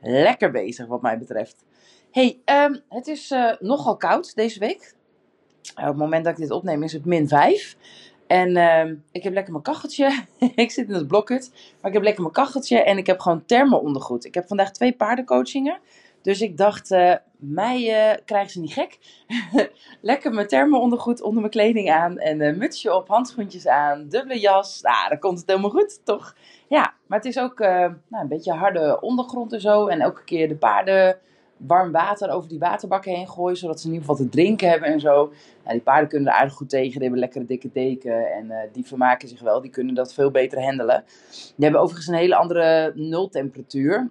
Lekker bezig wat mij betreft. Hey, ehm, het is eh, nogal koud deze week. Uh, op het moment dat ik dit opneem is het min 5. En ehm, ik heb lekker mijn kacheltje. ik zit in het blokhut. Maar ik heb lekker mijn kacheltje en ik heb gewoon thermo-ondergoed. Ik heb vandaag twee paardencoachingen. Dus ik dacht, uh, mij uh, krijgen ze niet gek. Lekker mijn thermo-ondergoed onder mijn kleding aan. En een mutsje op, handschoentjes aan, dubbele jas. Nou, dan komt het helemaal goed, toch? Ja, maar het is ook uh, nou, een beetje harde ondergrond en zo. En elke keer de paarden warm water over die waterbakken heen gooien. Zodat ze in ieder geval te drinken hebben en zo. Nou, die paarden kunnen er aardig goed tegen. Die hebben lekkere dikke deken. En die vermaken zich wel. Die kunnen dat veel beter handelen. Die hebben overigens een hele andere nultemperatuur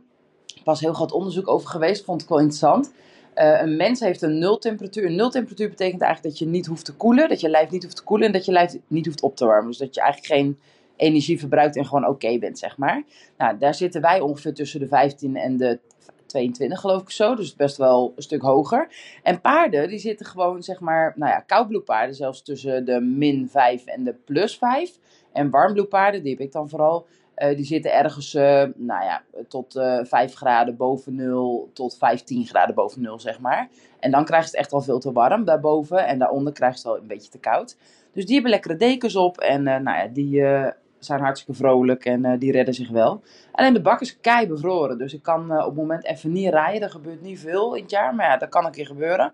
was heel groot onderzoek over geweest, vond ik wel interessant. Uh, een mens heeft een nultemperatuur. Een nultemperatuur betekent eigenlijk dat je niet hoeft te koelen, dat je lijf niet hoeft te koelen en dat je lijf niet hoeft op te warmen. Dus dat je eigenlijk geen energie verbruikt en gewoon oké bent, zeg maar. Nou, daar zitten wij ongeveer tussen de 15 en de 22 geloof ik zo, dus best wel een stuk hoger. En paarden, die zitten gewoon, zeg maar, nou ja, koudbloedpaarden zelfs tussen de min 5 en de plus 5. En warmbloedpaarden, die heb ik dan vooral, uh, die zitten ergens, uh, nou ja, tot uh, 5 graden boven nul, tot 15 graden boven nul, zeg maar. En dan krijgt het echt wel veel te warm daarboven. En daaronder krijgt het wel een beetje te koud. Dus die hebben lekkere dekens op. En nou ja, die zijn hartstikke vrolijk en die redden zich wel. Alleen de bak is kei bevroren. Dus ik kan op het moment even niet rijden. Er gebeurt niet veel in het jaar, maar ja, dat kan een keer gebeuren.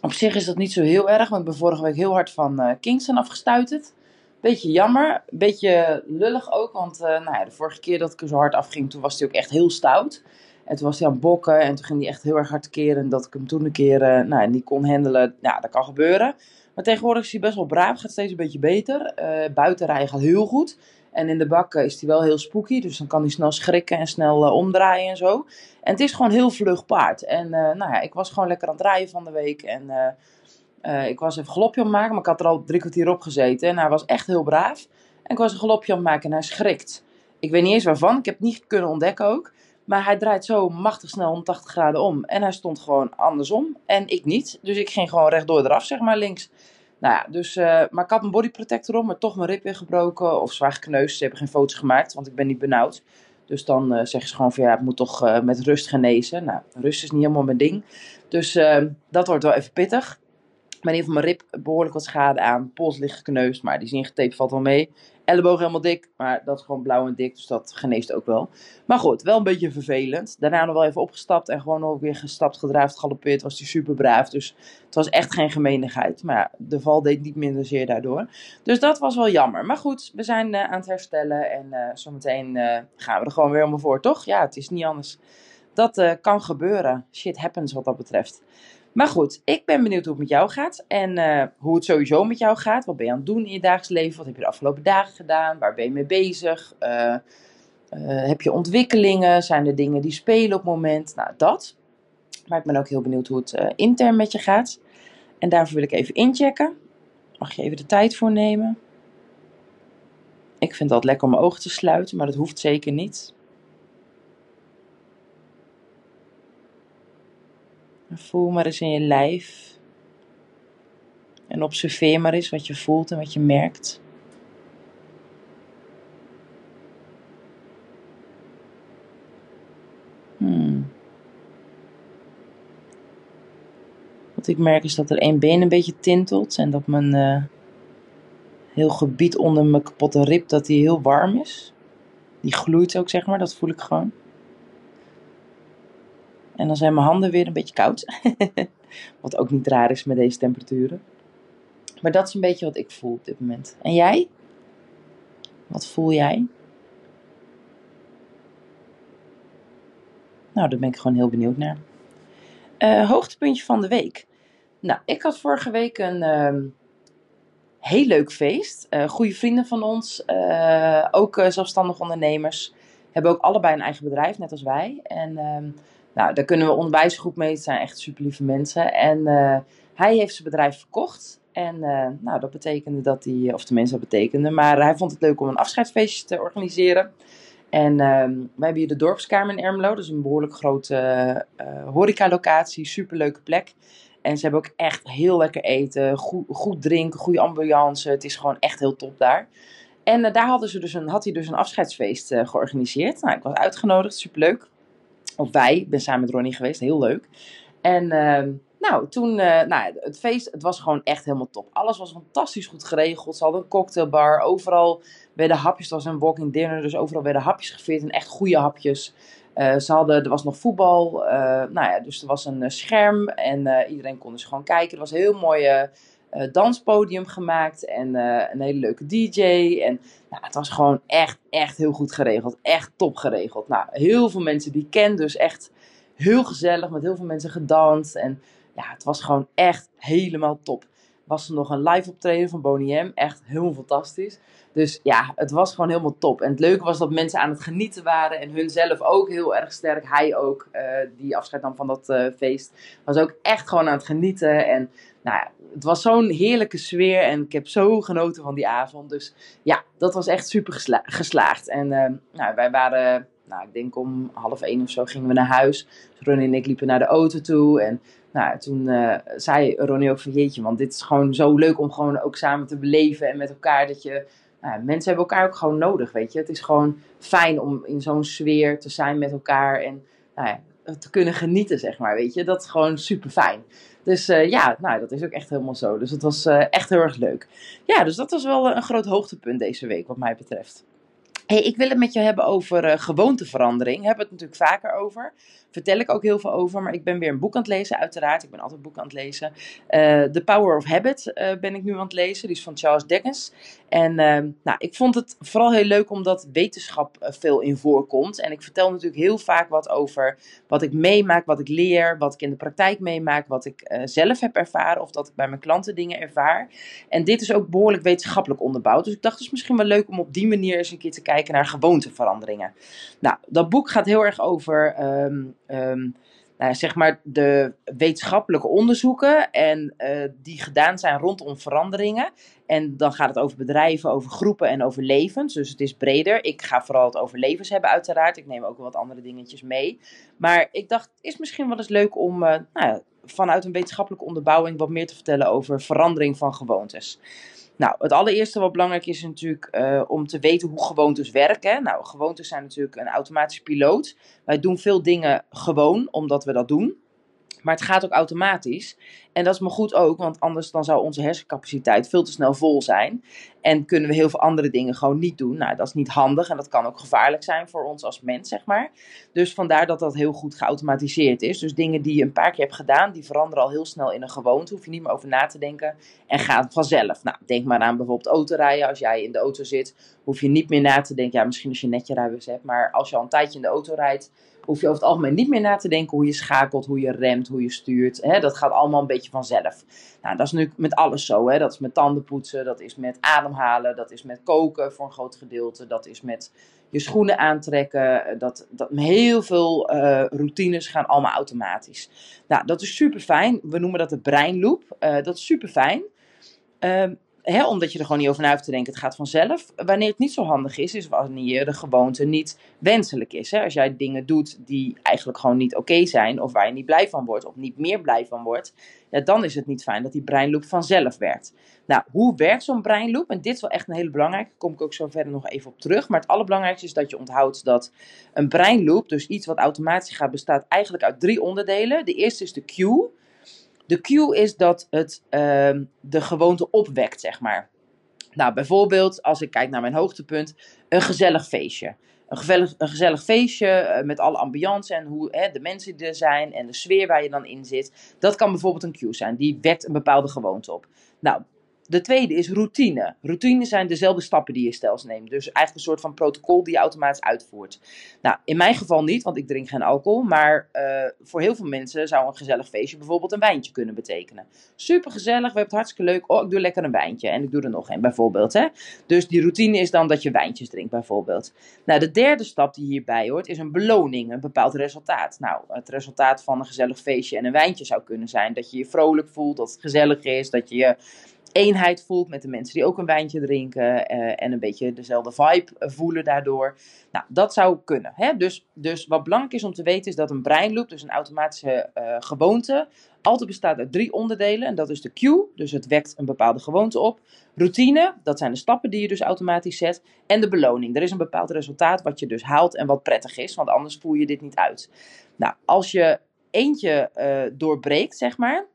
Op zich is dat niet zo heel erg, want ik ben vorige week heel hard van Kingston afgestuiterd. Beetje jammer, beetje lullig ook, want uh, nou ja, de vorige keer dat ik er zo hard afging, toen was hij ook echt heel stout. En toen was hij aan het bokken en toen ging hij echt heel erg hard keren. En dat ik hem toen een keer uh, nou, niet kon handelen, ja, dat kan gebeuren. Maar tegenwoordig is hij best wel braaf, gaat steeds een beetje beter. Uh, buiten rijden gaat heel goed. En in de bak is hij wel heel spooky, dus dan kan hij snel schrikken en snel omdraaien en zo. En het is gewoon heel vlug paard. En nou ja, ik was gewoon lekker aan het rijden van de week en... Uh, ik was even galopje aan het maken, maar ik had er al drie kwartier op gezeten. En hij was echt heel braaf. En ik was een galopje aan het maken en hij schrikt. Ik weet niet eens waarvan, ik heb het niet kunnen ontdekken ook. Maar hij draait zo machtig snel 180 graden om. En hij stond gewoon andersom. En ik niet. Dus ik ging gewoon rechtdoor eraf, zeg maar, links. Nou ja, dus, uh, maar ik had een bodyprotector om, maar toch mijn rib weer gebroken. Of zwaar gekneusd. Ze hebben geen foto's gemaakt, want ik ben niet benauwd. Dus dan uh, zeggen ze gewoon van ja, het moet toch met rust genezen. Nou, rust is niet helemaal mijn ding. Dus dat wordt wel even pittig. Maar in ieder geval mijn rib behoorlijk wat schade aan. Pols ligt gekneusd, maar die is ingetaped, valt wel mee. Elleboog helemaal dik, maar dat is gewoon blauw en dik, dus dat geneest ook wel. Maar goed, wel een beetje vervelend. Daarna nog wel even opgestapt en gewoon ook weer gestapt, gedraafd, galoppeerd. Was hij super braaf, dus het was echt geen gemeenigheid. Maar de val deed niet minder zeer daardoor. Dus dat was wel jammer. Maar goed, we zijn uh, aan het herstellen en uh, zometeen uh, gaan we er gewoon weer helemaal voor, toch? Ja, het is niet anders. Dat kan gebeuren. Shit happens wat dat betreft. Maar goed, ik ben benieuwd hoe het met jou gaat en uh, hoe het sowieso met jou gaat. Wat ben je aan het doen in je dagelijks leven? Wat heb je de afgelopen dagen gedaan? Waar ben je mee bezig? Uh, uh, heb je ontwikkelingen? Zijn er dingen die spelen op het moment? Nou, dat. Maar ik ben ook heel benieuwd hoe het intern met je gaat. En daarvoor wil ik even inchecken. Mag je even de tijd voor nemen? Ik vind dat lekker om mijn ogen te sluiten, maar dat hoeft zeker niet. Voel maar eens in je lijf. En observeer maar eens wat je voelt en wat je merkt. Hmm. Wat ik merk is dat er één been een beetje tintelt en dat mijn uh, heel gebied onder mijn kapotte rib dat die heel warm is. Die gloeit ook zeg maar, dat voel ik gewoon. En dan zijn mijn handen weer een beetje koud. wat ook niet raar is met deze temperaturen. Maar dat is een beetje wat ik voel op dit moment. En jij? Wat voel jij? Nou, daar ben ik gewoon heel benieuwd naar. Uh, hoogtepuntje van de week. Nou, ik had vorige week een uh, heel leuk feest. Uh, goede vrienden van ons, uh, ook zelfstandig ondernemers, hebben ook allebei een eigen bedrijf, net als wij. En ehm, Nou, daar kunnen we onderwijsgroep mee. Het zijn echt super lieve mensen. En eh, hij heeft zijn bedrijf verkocht. En uh, nou, dat betekende dat hij, of tenminste dat betekende, maar hij vond het leuk om een afscheidsfeestje te organiseren. En uh, wij hebben hier de Dorpskamer in Ermelo, dat is een behoorlijk grote horecalocatie, superleuke plek. En ze hebben ook echt heel lekker eten, goed, goed drinken, goede ambiance. Het is gewoon echt heel top daar. En daar hadden ze dus een, had hij dus een afscheidsfeest georganiseerd. Nou, ik was uitgenodigd, superleuk. Of wij, ik ben samen met Ronnie geweest, heel leuk. En uh, nou, toen, nou, het feest, het was gewoon echt helemaal top. Alles was fantastisch goed geregeld. Ze hadden een cocktailbar, overal werden hapjes, het was een walking dinner, dus overal werden hapjes geveerd en echt goede hapjes. Uh, ze hadden, er was nog voetbal, uh, nou ja, dus er was een scherm en iedereen kon dus gewoon kijken. Er was een heel mooi danspodium gemaakt en een hele leuke DJ. En nou, het was gewoon echt, echt heel goed geregeld. Echt top geregeld. Nou, heel veel mensen die ik dus echt heel gezellig, met heel veel mensen gedanst. En ja, het was gewoon echt helemaal top. Was er nog een live optreden van Boney M. Echt helemaal fantastisch. Dus ja, het was gewoon helemaal top. En het leuke was dat mensen aan het genieten waren. En hun zelf ook heel erg sterk. Hij ook, uh, die afscheid nam van dat feest. Was ook echt gewoon aan het genieten. En nou het was zo'n heerlijke sfeer. En ik heb zo genoten van die avond. Dus ja, dat was echt super gesla geslaagd. En uh, nou, wij waren, nou, ik denk om half één of zo gingen we naar huis. Dus Ronnie en ik liepen naar de auto toe. En nou, toen uh, zei Ronnie ook van jeetje, want dit is gewoon zo leuk om gewoon ook samen te beleven. En met elkaar dat je nou, mensen hebben elkaar ook gewoon nodig, weet je. Het is gewoon fijn om in zo'n sfeer te zijn met elkaar en nou ja, te kunnen genieten, zeg maar, weet je. Dat is gewoon super fijn. Dus uh, ja, nou, dat is ook echt helemaal zo. Dus het was uh, echt heel erg leuk. Ja, dus dat was wel een groot hoogtepunt deze week, wat mij betreft. Ik wil het met je hebben over uh, gewoonteverandering. Hebben we het natuurlijk vaker over. Vertel ik ook heel veel over. Maar ik ben weer een boek aan het lezen, uiteraard. Ik ben altijd boeken aan het lezen. Uh, The Power of Habit uh, ben ik nu aan het lezen. Die is van Charles Dickens. En nou, ik vond het vooral heel leuk omdat wetenschap veel in voorkomt. En ik vertel natuurlijk heel vaak wat over wat ik meemaak, wat ik leer, wat ik in de praktijk meemaak, wat ik zelf heb ervaren of dat ik bij mijn klanten dingen ervaar. En dit is ook behoorlijk wetenschappelijk onderbouwd. Dus ik dacht, het is misschien wel leuk om op die manier eens een keer te kijken naar gewoonteveranderingen. Nou, dat boek gaat heel erg over, um, um, nou, zeg maar, de wetenschappelijke onderzoeken en uh, die gedaan zijn rondom veranderingen. En dan gaat het over bedrijven, over groepen en over levens. Dus het is breder. Ik ga vooral het over levens hebben, uiteraard. Ik neem ook wat andere dingetjes mee. Maar ik dacht, is misschien wel eens leuk om uh, nou, vanuit een wetenschappelijke onderbouwing wat meer te vertellen over verandering van gewoontes. Nou, het allereerste wat belangrijk is natuurlijk uh, om te weten hoe gewoontes werken. Nou, gewoontes zijn natuurlijk een automatische piloot. Wij doen veel dingen gewoon omdat we dat doen. Maar het gaat ook automatisch. En dat is maar goed ook, want anders dan zou onze hersencapaciteit veel te snel vol zijn. En kunnen we heel veel andere dingen gewoon niet doen. Nou, dat is niet handig en dat kan ook gevaarlijk zijn voor ons als mens, zeg maar. Dus vandaar dat dat heel goed geautomatiseerd is. Dus dingen die je een paar keer hebt gedaan, die veranderen al heel snel in een gewoonte. Hoef je niet meer over na te denken en gaat vanzelf. Nou, denk maar aan bijvoorbeeld autorijden. Als jij in de auto zit, hoef je niet meer na te denken. Ja, misschien als je net je rijbewijs hebt, maar als je al een tijdje in de auto rijdt, hoef je over het algemeen niet meer na te denken hoe je schakelt, hoe je remt, hoe je stuurt. Hè? Dat gaat allemaal een beetje vanzelf. Nou, dat is nu met alles zo. Hè? Dat is met tandenpoetsen, dat is met ademhalen, dat is met koken voor een groot gedeelte, dat is met je schoenen aantrekken. Dat, dat heel veel uh, routines gaan allemaal automatisch. Nou, dat is super fijn. We noemen dat de breinloop. Uh, dat is super fijn. Uh, Hè, omdat je er gewoon niet over na hoeft te denken, het gaat vanzelf. Wanneer het niet zo handig is, is wanneer de gewoonte niet wenselijk is. Hè. Als jij dingen doet die eigenlijk gewoon niet oké zijn, of waar je niet blij van wordt, of niet meer blij van wordt, dan is het niet fijn dat die breinloop vanzelf werkt. Nou, hoe werkt zo'n breinloop? En dit is wel echt een hele belangrijke, daar kom ik ook zo verder nog even op terug. Maar het allerbelangrijkste is dat je onthoudt dat een breinloop, dus iets wat automatisch gaat, bestaat eigenlijk uit drie onderdelen. De eerste is de cue. De cue is dat het uh, de gewoonte opwekt, zeg maar. Nou, bijvoorbeeld, als ik kijk naar mijn hoogtepunt, een gezellig feestje. Een gezellig, een gezellig feestje uh, met alle ambiance en hoe hè, de mensen er zijn en de sfeer waar je dan in zit. Dat kan bijvoorbeeld een cue zijn. Die wekt een bepaalde gewoonte op. Nou, De tweede is routine. Routine zijn dezelfde stappen die je stels neemt. Dus eigenlijk een soort van protocol die je automatisch uitvoert. Nou, in mijn geval niet, want ik drink geen alcohol. Maar uh, voor heel veel mensen zou een gezellig feestje bijvoorbeeld een wijntje kunnen betekenen. Super gezellig, we hebben het hartstikke leuk. Oh, ik doe lekker een wijntje. En ik doe er nog een bijvoorbeeld. Hè? Dus die routine is dan dat je wijntjes drinkt bijvoorbeeld. Nou, de derde stap die hierbij hoort is een beloning, een bepaald resultaat. Nou, het resultaat van een gezellig feestje en een wijntje zou kunnen zijn dat je je vrolijk voelt, dat het gezellig is, dat je eenheid voelt met de mensen die ook een wijntje drinken uh, en een beetje dezelfde vibe voelen daardoor. Nou, dat zou kunnen. Hè? Dus, dus wat belangrijk is om te weten is dat een breinloop, dus een automatische uh, gewoonte, altijd bestaat uit drie onderdelen. En dat is de cue, dus het wekt een bepaalde gewoonte op. Routine, dat zijn de stappen die je dus automatisch zet. En de beloning, er is een bepaald resultaat wat je dus haalt en wat prettig is, want anders voer je dit niet uit. Nou, als je eentje uh, doorbreekt, zeg maar,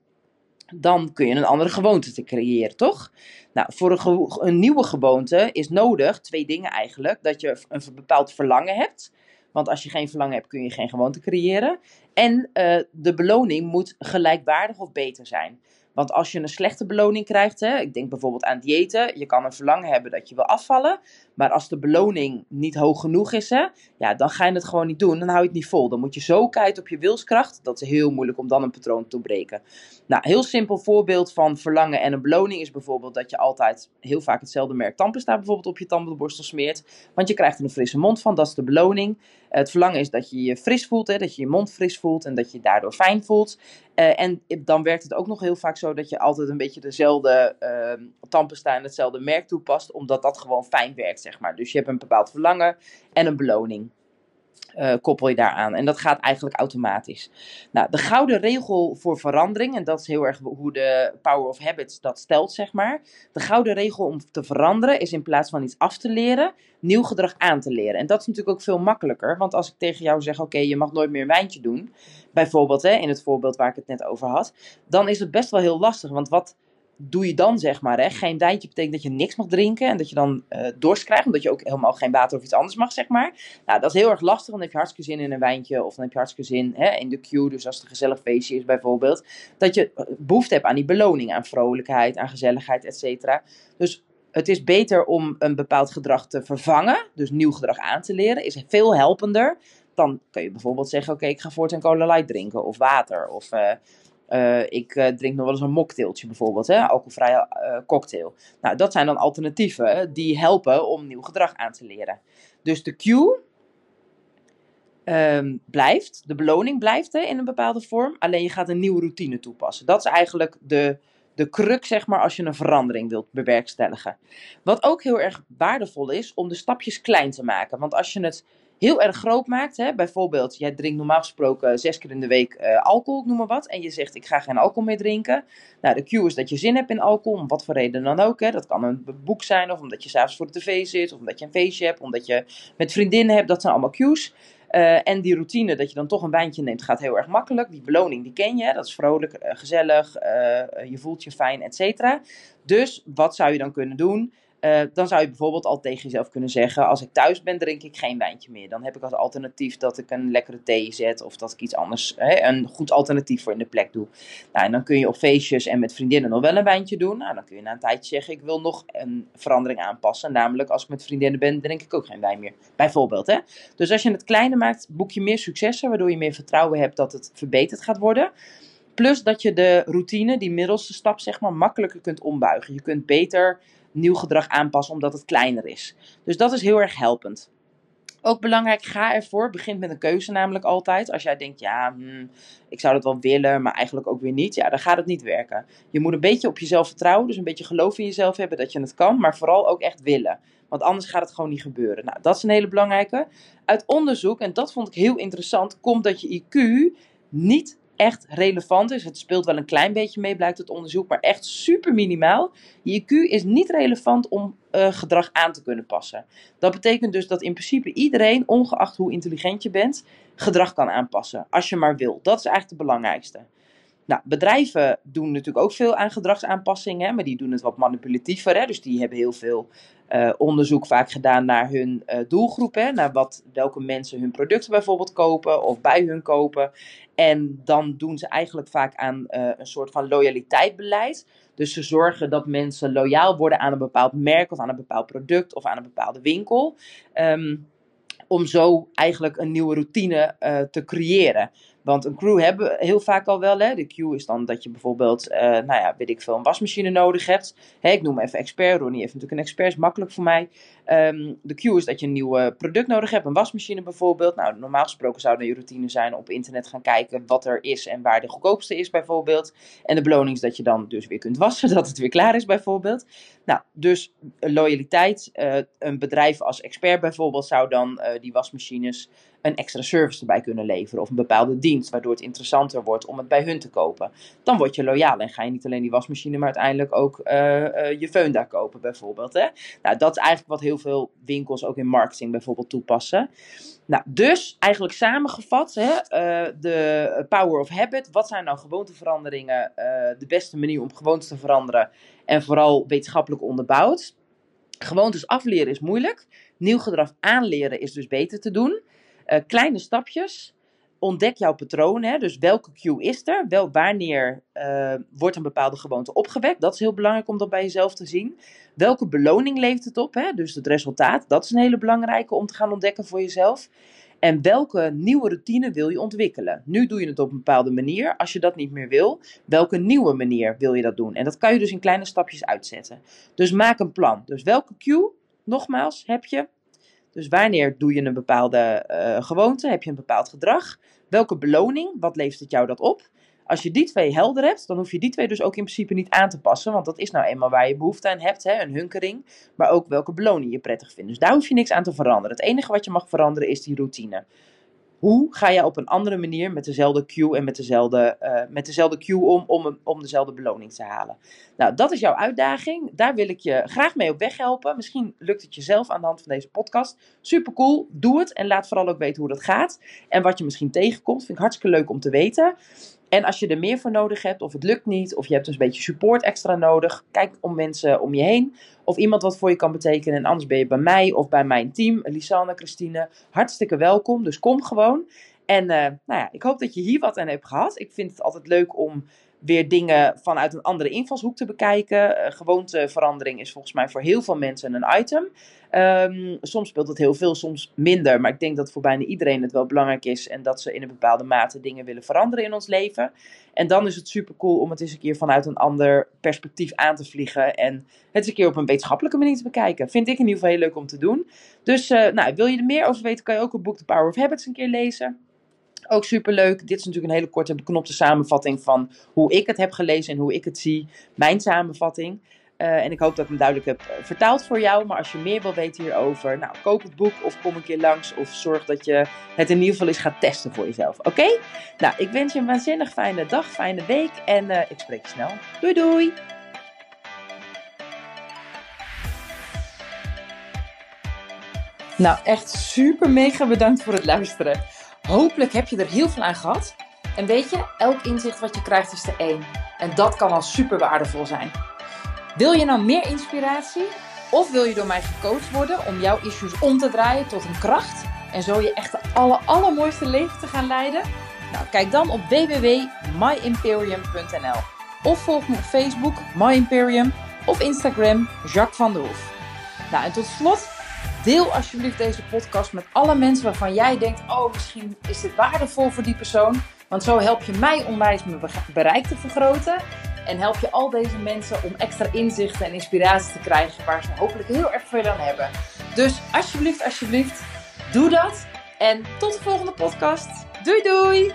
dan kun je een andere gewoonte te creëren, toch? Nou, voor een, nieuwe gewoonte is nodig twee dingen eigenlijk. Dat je een bepaald verlangen hebt. Want als je geen verlangen hebt, kun je geen gewoonte creëren. En uh, de beloning moet gelijkwaardig of beter zijn. Want als je een slechte beloning krijgt, hè, ik denk bijvoorbeeld aan diëten, je kan een verlangen hebben dat je wil afvallen, maar als de beloning niet hoog genoeg is, hè, ja, dan ga je het gewoon niet doen, dan hou je het niet vol. Dan moet je zo kijken op je wilskracht, dat is heel moeilijk om dan een patroon te breken. Nou, heel simpel voorbeeld van verlangen en een beloning is bijvoorbeeld dat je altijd heel vaak hetzelfde merk tandpasta bijvoorbeeld op je tandenborstel smeert, want je krijgt er een frisse mond van, dat is de beloning. Het verlangen is dat je je fris voelt, hè, dat je je mond fris voelt en dat je je daardoor fijn voelt. Uh, en dan werkt het ook nog heel vaak zo dat je altijd een beetje dezelfde uh, tandpasta en hetzelfde merk toepast, omdat dat gewoon fijn werkt, zeg maar. Dus je hebt een bepaald verlangen en een beloning. Uh, koppel je daaraan. En dat gaat eigenlijk automatisch. Nou, de gouden regel voor verandering, en dat is heel erg hoe de Power of Habits dat stelt, zeg maar. De gouden regel om te veranderen is in plaats van iets af te leren, nieuw gedrag aan te leren. En dat is natuurlijk ook veel makkelijker, want als ik tegen jou zeg: Oké, je mag nooit meer een wijntje doen, bijvoorbeeld hè, in het voorbeeld waar ik het net over had, dan is het best wel heel lastig. Want wat doe je dan, zeg maar. Hè? Geen wijntje betekent dat je niks mag drinken en dat je dan uh, dorst krijgt, omdat je ook helemaal geen water of iets anders mag, zeg maar. Nou, dat is heel erg lastig, dan heb je hartstikke zin in een wijntje of dan heb je hartstikke zin hè, in de queue, dus als het een gezellig feestje is bijvoorbeeld, dat je eh, behoefte hebt aan die beloning, aan vrolijkheid, aan gezelligheid, et cetera. Dus het is beter om een bepaald gedrag te vervangen, dus nieuw gedrag aan te leren, is veel helpender. Dan kun je bijvoorbeeld zeggen, oké, ik ga voortaan cola light drinken of water of... Uh, uh, ik uh, drink nog wel eens een mocktailtje bijvoorbeeld, hè, alcoholvrije uh, cocktail. Nou, dat zijn dan alternatieven die helpen om nieuw gedrag aan te leren. Dus de cue um, blijft, de beloning blijft hè, in een bepaalde vorm, alleen je gaat een nieuwe routine toepassen. Dat is eigenlijk de, de crux, zeg maar, als je een verandering wilt bewerkstelligen. Wat ook heel erg waardevol is om de stapjes klein te maken. Want als je het heel erg groot maakt. Hè? Bijvoorbeeld, jij drinkt normaal gesproken zes keer in de week uh, alcohol, noem maar wat. En je zegt, ik ga geen alcohol meer drinken. Nou, de cue is dat je zin hebt in alcohol, om wat voor reden dan ook. Hè? Dat kan een boek zijn, of omdat je s'avonds voor de tv zit, of omdat je een feestje hebt, omdat je met vriendinnen hebt. Dat zijn allemaal cues. Uh, en die routine dat je dan toch een wijntje neemt gaat heel erg makkelijk. Die beloning die ken je, dat is vrolijk, uh, gezellig, je voelt je fijn, et cetera. Dus wat zou je dan kunnen doen? Uh, dan zou je bijvoorbeeld al tegen jezelf kunnen zeggen: Als ik thuis ben, drink ik geen wijntje meer. Dan heb ik als alternatief dat ik een lekkere thee zet of dat ik iets anders, hè, een goed alternatief voor in de plek doe. Nou, en dan kun je op feestjes en met vriendinnen nog wel een wijntje doen. Nou, dan kun je na een tijdje zeggen: Ik wil nog een verandering aanpassen. Namelijk, als ik met vriendinnen ben, drink ik ook geen wijn meer. Bijvoorbeeld. Hè? Dus als je het kleiner maakt, boek je meer successen, waardoor je meer vertrouwen hebt dat het verbeterd gaat worden. Plus dat je de routine, die middelste stap, zeg maar, makkelijker kunt ombuigen. Je kunt beter nieuw gedrag aanpassen omdat het kleiner is. Dus dat is heel erg helpend. Ook belangrijk, ga ervoor. Begint met een keuze namelijk altijd. Als jij denkt, ja, hmm, ik zou dat wel willen, maar eigenlijk ook weer niet. Ja, dan gaat het niet werken. Je moet een beetje op jezelf vertrouwen. Dus een beetje geloof in jezelf hebben dat je het kan. Maar vooral ook echt willen. Want anders gaat het gewoon niet gebeuren. Nou, dat is een hele belangrijke. Uit onderzoek, en dat vond ik heel interessant, komt dat je IQ niet echt relevant is. Het speelt wel een klein beetje mee, blijkt het onderzoek, maar echt super minimaal. Je IQ is niet relevant om uh, gedrag aan te kunnen passen. Dat betekent dus dat in principe iedereen, ongeacht hoe intelligent je bent, gedrag kan aanpassen. Als je maar wil. Dat is eigenlijk het belangrijkste. Nou, bedrijven doen natuurlijk ook veel aan gedragsaanpassingen, maar die doen het wat manipulatiever. Hè? Dus die hebben heel veel uh, onderzoek vaak gedaan naar hun uh, doelgroep, hè? naar wat, welke mensen hun producten bijvoorbeeld kopen of bij hun kopen. En dan doen ze eigenlijk vaak aan uh, een soort van loyaliteitsbeleid. Dus ze zorgen dat mensen loyaal worden aan een bepaald merk of aan een bepaald product of aan een bepaalde winkel. Um, om zo eigenlijk een nieuwe routine te creëren. Want een crew hebben we heel vaak al wel. Hè. De queue is dan dat je bijvoorbeeld, uh, nou ja, weet ik veel, een wasmachine nodig hebt. Ik noem even expert. Ronnie heeft natuurlijk een expert, is makkelijk voor mij. Um, de queue is dat je een nieuw product nodig hebt, een wasmachine bijvoorbeeld. Nou, normaal gesproken zou je routine zijn op internet gaan kijken wat er is en waar de goedkoopste is bijvoorbeeld. En de beloning is dat je dan dus weer kunt wassen, dat het weer klaar is bijvoorbeeld. Nou, dus loyaliteit. Uh, een bedrijf als expert bijvoorbeeld zou dan uh, die wasmachines een extra service erbij kunnen leveren of een bepaalde dienst, waardoor het interessanter wordt om het bij hun te kopen. Dan word je loyaal en ga je niet alleen die wasmachine, maar uiteindelijk ook uh, uh, je föhn daar kopen bijvoorbeeld. Hè? Nou, dat is eigenlijk wat heel veel winkels ook in marketing bijvoorbeeld toepassen. Nou, dus eigenlijk samengevat, hè, uh, de power of habit. Wat zijn nou gewoonteveranderingen? de beste manier om gewoontes te veranderen en vooral wetenschappelijk onderbouwd. Gewoontes afleren is moeilijk. Nieuw gedrag aanleren is dus beter te doen. Uh, kleine stapjes. Ontdek jouw patroon. Hè? Dus welke cue is er? Wel, wanneer uh, wordt een bepaalde gewoonte opgewekt? Dat is heel belangrijk om dat bij jezelf te zien. Welke beloning levert het op? Hè? Dus het resultaat. Dat is een hele belangrijke om te gaan ontdekken voor jezelf. En welke nieuwe routine wil je ontwikkelen? Nu doe je het op een bepaalde manier. Als je dat niet meer wil, welke nieuwe manier wil je dat doen? En dat kan je dus in kleine stapjes uitzetten. Dus maak een plan. Dus welke cue, nogmaals, heb je? Dus wanneer doe je een bepaalde uh, gewoonte? Heb je een bepaald gedrag? Welke beloning? Wat levert het jou dat op? Als je die twee helder hebt, dan hoef je die twee dus ook in principe niet aan te passen. Want dat is nou eenmaal waar je behoefte aan hebt, hè, een hunkering. Maar ook welke beloning je prettig vindt. Dus daar hoef je niks aan te veranderen. Het enige wat je mag veranderen is die routine. Hoe ga je op een andere manier met dezelfde cue en met dezelfde, uh, met dezelfde cue om, om, om dezelfde beloning te halen? Nou, dat is jouw uitdaging. Daar wil ik je graag mee op weg helpen. Misschien lukt het jezelf aan de hand van deze podcast. Super cool. Doe het en laat vooral ook weten hoe dat gaat. En wat je misschien tegenkomt. Vind ik hartstikke leuk om te weten. En als je er meer voor nodig hebt, of het lukt niet, of je hebt dus een beetje support extra nodig, kijk om mensen om je heen. Of iemand wat voor je kan betekenen. En anders ben je bij mij of bij mijn team, Lisanne, Christine, hartstikke welkom. Dus kom gewoon. En uh, nou ja, ik hoop dat je hier wat aan hebt gehad. Ik vind het altijd leuk om weer dingen vanuit een andere invalshoek te bekijken. Uh, gewoonteverandering is volgens mij voor heel veel mensen een item. Um, soms speelt het heel veel, soms minder. Maar ik denk dat voor bijna iedereen het wel belangrijk is. En dat ze in een bepaalde mate dingen willen veranderen in ons leven. En dan is het super cool om het eens een keer vanuit een ander perspectief aan te vliegen. En het eens een keer op een wetenschappelijke manier te bekijken. Vind ik in ieder geval heel leuk om te doen. Dus uh, nou, wil je er meer over weten, kan je ook het boek The Power of Habits een keer lezen. Ook superleuk. Dit is natuurlijk een hele korte beknopte samenvatting van hoe ik het heb gelezen en hoe ik het zie. Mijn samenvatting. Uh, en ik hoop dat ik hem duidelijk heb vertaald voor jou. Maar als je meer wil weten hierover, nou, koop het boek of kom een keer langs. Of zorg dat je het in ieder geval eens gaat testen voor jezelf. Oké? Nou, ik wens je een waanzinnig fijne dag, fijne week. En uh, ik spreek je snel. Doei doei! Nou, echt super mega bedankt voor het luisteren. Hopelijk heb je er heel veel aan gehad. En weet je, elk inzicht wat je krijgt is er één. En dat kan al super waardevol zijn. Wil je nou meer inspiratie? Of wil je door mij gecoacht worden om jouw issues om te draaien tot een kracht? En zo je echt de aller, allermooiste leven te gaan leiden? Nou, kijk dan op www.myimperium.nl Of volg me op Facebook, My Imperium, of Instagram, Jacques van der Hoef. Nou, en tot slot, deel alsjeblieft deze podcast met alle mensen waarvan jij denkt: oh, misschien is dit waardevol voor die persoon. Want zo help je mij onwijs mijn bereik te vergroten. En help je al deze mensen om extra inzichten en inspiratie te krijgen waar ze hopelijk heel erg veel aan hebben. Dus alsjeblieft, alsjeblieft, doe dat. En tot de volgende podcast. Doei doei!